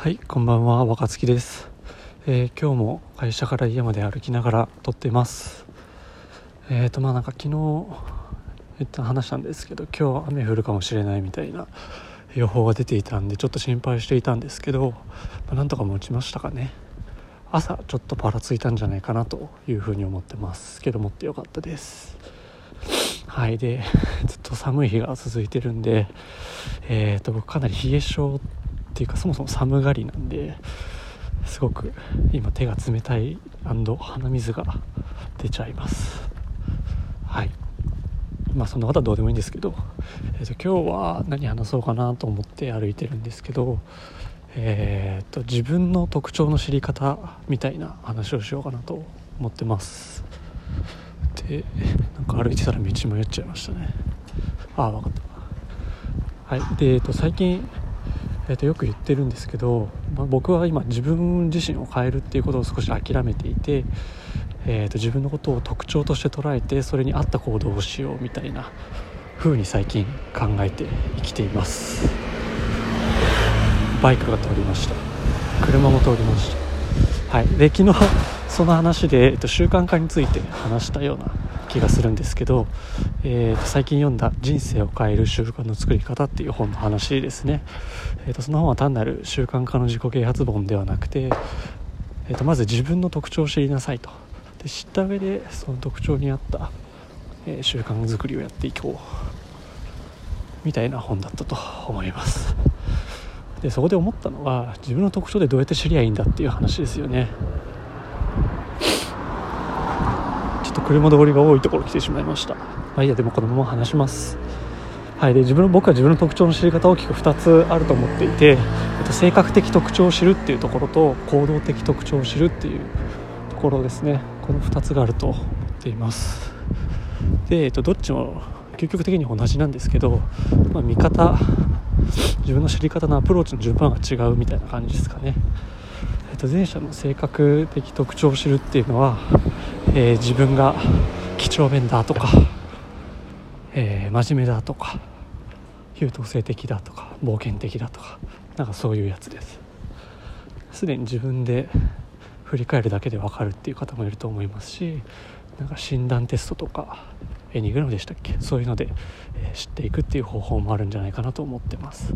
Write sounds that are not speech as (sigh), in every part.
はいこんばんは若月です、えー今日も会社から家まで歩きながら撮っています。えーとまあなんか昨日一旦話したんですけど今日雨降るかもしれないみたいな予報が出ていたんでちょっと心配していたんですけど、まあなんとか持ちましたかね。朝ちょっとパラついたんじゃないかなというふうに思ってますけど持ってよかったです。はいで (laughs) ずっと寒い日が続いてるんでえーと僕かなり冷え性っていうかそもそも寒がりなんですごく今手が冷たい鼻水が出ちゃいます。はい。まあそんなことはどうでもいいんですけど、えー、と今日は何話そうかなと思って歩いてるんですけどえー、と自分の特徴の知り方みたいな話をしようかなと思ってます。でなんか歩いてたら道迷っちゃいましたね。ああ分かった。はい。で、えー、と最近、えー、とよく言ってるんですけど、まあ、僕は今自分自身を変えるっていうことを少し諦めていて、えー、と自分のことを特徴として捉えてそれに合った行動をしようみたいな風に最近考えて生きています。バイクが通りました。車も通りました。はい。で昨日その話で、えっと、習慣化について話したような気がするんですけど、えーと最近読んだ「人生を変える習慣の作り方」っていう本の話ですね、えーとその本は単なる習慣化の自己啓発本ではなくて、えーとまず自分の特徴を知りなさいと。で知った上でその特徴に合った、えー習慣作りをやっていこう。みたいな本だったと思います。でそこで思ったのは自分の特徴でどうやって知りゃいいんだっていう話ですよねちょっと車通りが多いところ来てしまいました。まあいいやでもこのまま話します。はいで自分の僕は自分の特徴の知り方は大きく2つあると思っていて、えっと、性格的特徴を知るっていうところと行動的特徴を知るっていうところですね。この2つがあると思っています。で、えっと、どっちも究極的に同じなんですけど、まあ、見方自分の知り方のアプローチの順番が違うみたいな感じですかね、えっと、前者の性格的特徴を知るっていうのは、えー自分が几帳面だとか、えー真面目だとか優等生的だとか冒険的だとかなんかそういうやつです。すでに自分で振り返るだけで分かるっていう方もいると思いますしなんか診断テストとかエニグラムでしたっけ？そういうので、えー知っていくっていう方法もあるんじゃないかなと思ってます、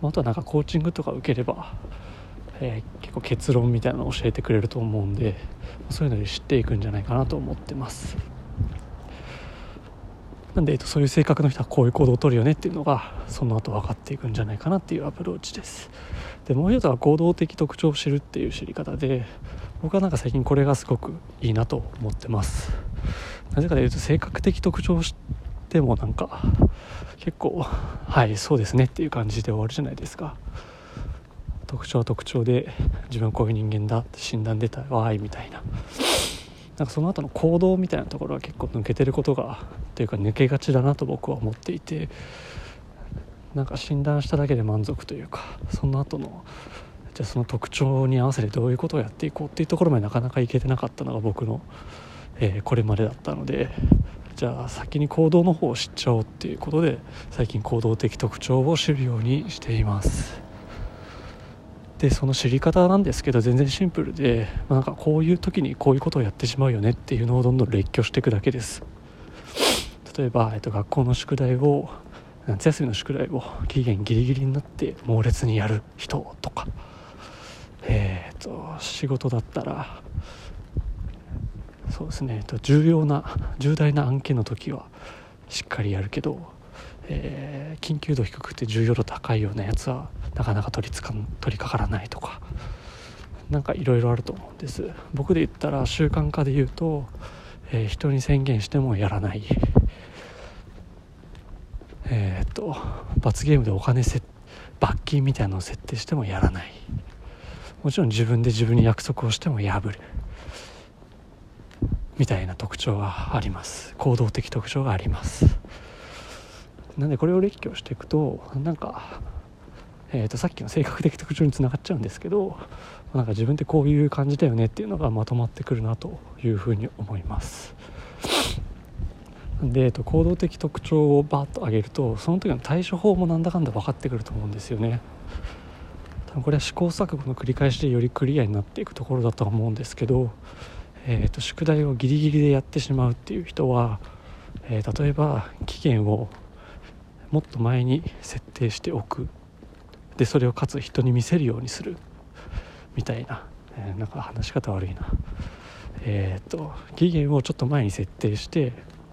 まああとはなんかコーチングとか受ければ、えー結構結論みたいなのを教えてくれると思うんでそういうので知っていくんじゃないかなと思ってます。なんで、えっと、そういう性格の人はこういう行動をとるよねっていうのがその後分かっていくんじゃないかなっていうアプローチです。でもう一つは行動的特徴を知るっていう知り方で僕はなんか最近これがすごくいいなと思ってます。なぜかというと性格的特徴を知ってもなんか結構はいそうですねっていう感じで終わるじゃないですか。特徴特徴で自分こういう人間だって診断出たわーいみたいな。なんかその後の行動みたいなところは結構抜けてることがというか抜けがちだなと僕は思っていてなんか診断しただけで満足というかその後のじゃあその特徴に合わせてどういうことをやっていこうっていうところまでなかなかいけてなかったのが僕の、えーこれまでだったのでじゃあ先に行動の方を知っちゃおうっていうことで最近行動的特徴を知るようにしています。でその知り方なんですけど全然シンプルで、まあなんかこういう時にこういうことをやってしまうよねっていうのをどんどん列挙していくだけです。例えば、えっと、学校の宿題を夏休みの宿題を期限ギリギリになって猛烈にやる人とか。えー、と仕事だったらそうですね、えっと、重要な重大な案件の時はしっかりやるけど、えー緊急度低くて重要度高いようなやつはなかなか取りつか取りかからないとかなんかいろいろあると思うんです。僕で言ったら習慣化で言うと、えー人に宣言してもやらない。えーっと罰ゲームでお金せ罰金みたいなのを設定してもやらない。もちろん自分で自分に約束をしても破る。みたいな特徴があります。行動的特徴があります。なんでこれを列挙していくとなんか、えー、とさっきの性格的特徴につながっちゃうんですけどなんか自分ってこういう感じだよねっていうのがまとまってくるなというふうに思います。で、えっと、行動的特徴をバッと上げるとその時の対処法もなんだかんだ分かってくると思うんですよね。これは試行錯誤の繰り返しでよりクリアになっていくところだと思うんですけど、えーと、宿題をギリギリでやってしまうっていう人は、えー、例えば期限をもっと前に設定しておく。でそれをかつ人に見せるようにする。みたいな、えー、なんか話し方悪いな。えっ、と期限をちょっと前に設定して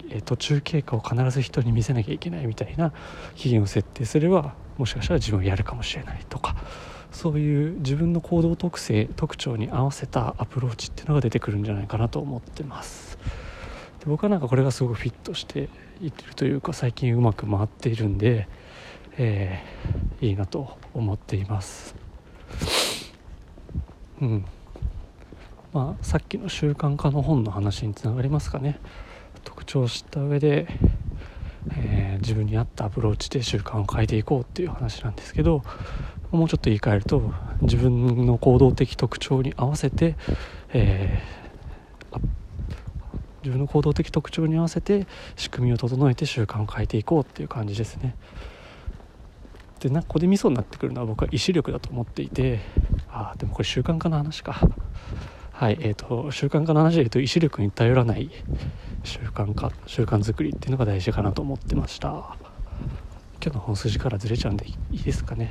え途中経過を必ず人に見せなきゃいけないみたいな。期限を設定すればもしかしたら自分をやるかもしれないとか。そういう自分の行動特性特徴に合わせたアプローチっていうのが出てくるんじゃないかなと思ってます。で僕はなんかこれがすごくフィットしていってるというか最近うまく回っているんで、えー、いいなと思っています。うん。まあさっきの習慣化の本の話につながりますかね。特徴を知った上で、えー、自分に合ったアプローチで習慣を変えていこうっていう話なんですけどもうちょっと言い換えると自分の行動的特徴に合わせて、えー、自分の行動的特徴に合わせて仕組みを整えて習慣を変えていこうっていう感じですね。でなここでミソになってくるのは僕は意志力だと思っていてあでもこれ習慣化の話か。はいえーと、習慣化の話で言うと意志力に頼らない習慣化習慣づくりっていうのが大事かなと思ってました。今日の本筋からずれちゃうんでいいですかね。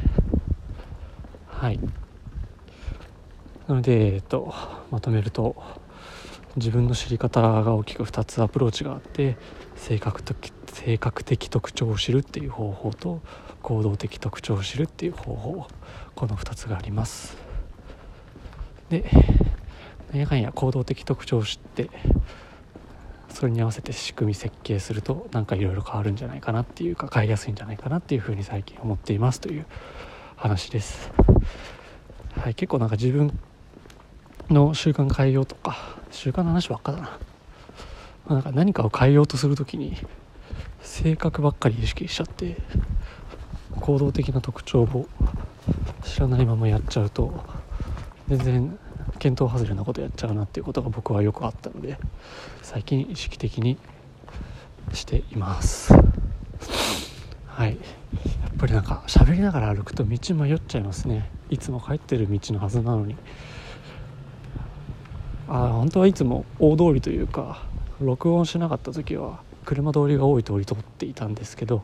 はい。なので、えっと、まとめると自分の知り方が大きく2つアプローチがあって性格的性格的特徴を知るっていう方法と行動的特徴を知るっていう方法この2つがありますで何やかんや行動的特徴を知ってそれに合わせて仕組み設計するとなんかいろいろ変わるんじゃないかなっていうか変えやすいんじゃないかなっていうふうに最近思っていますという話です。はい、結構なんか自分の習慣変えようとか習慣の話ばっかだな,、まあ、なんか何かを変えようとする時に性格ばっかり意識しちゃって行動的な特徴を知らないままやっちゃうと全然見当外れなことやっちゃうなっていうことが僕はよくあったので最近意識的にしています。はい。やっぱりなんか喋りながら歩くと道迷っちゃいますね。いつも帰ってる道のはずなのに。あ本当はいつも大通りというか録音しなかった時は車通りが多い通り通っていたんですけど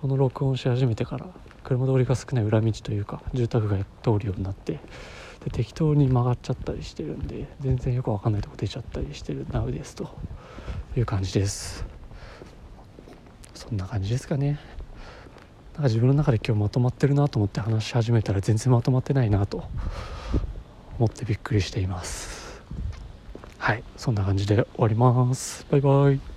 この録音し始めてから車通りが少ない裏道というか住宅街通るようになってで適当に曲がっちゃったりしてるんで全然よく分かんないとこ出ちゃったりしてるナウですという感じです。そんな感じですかね。なんか自分の中で今日まとまってるなと思って話し始めたら全然まとまってないなと思ってびっくりしています。はいそんな感じで終わります。バイバイ。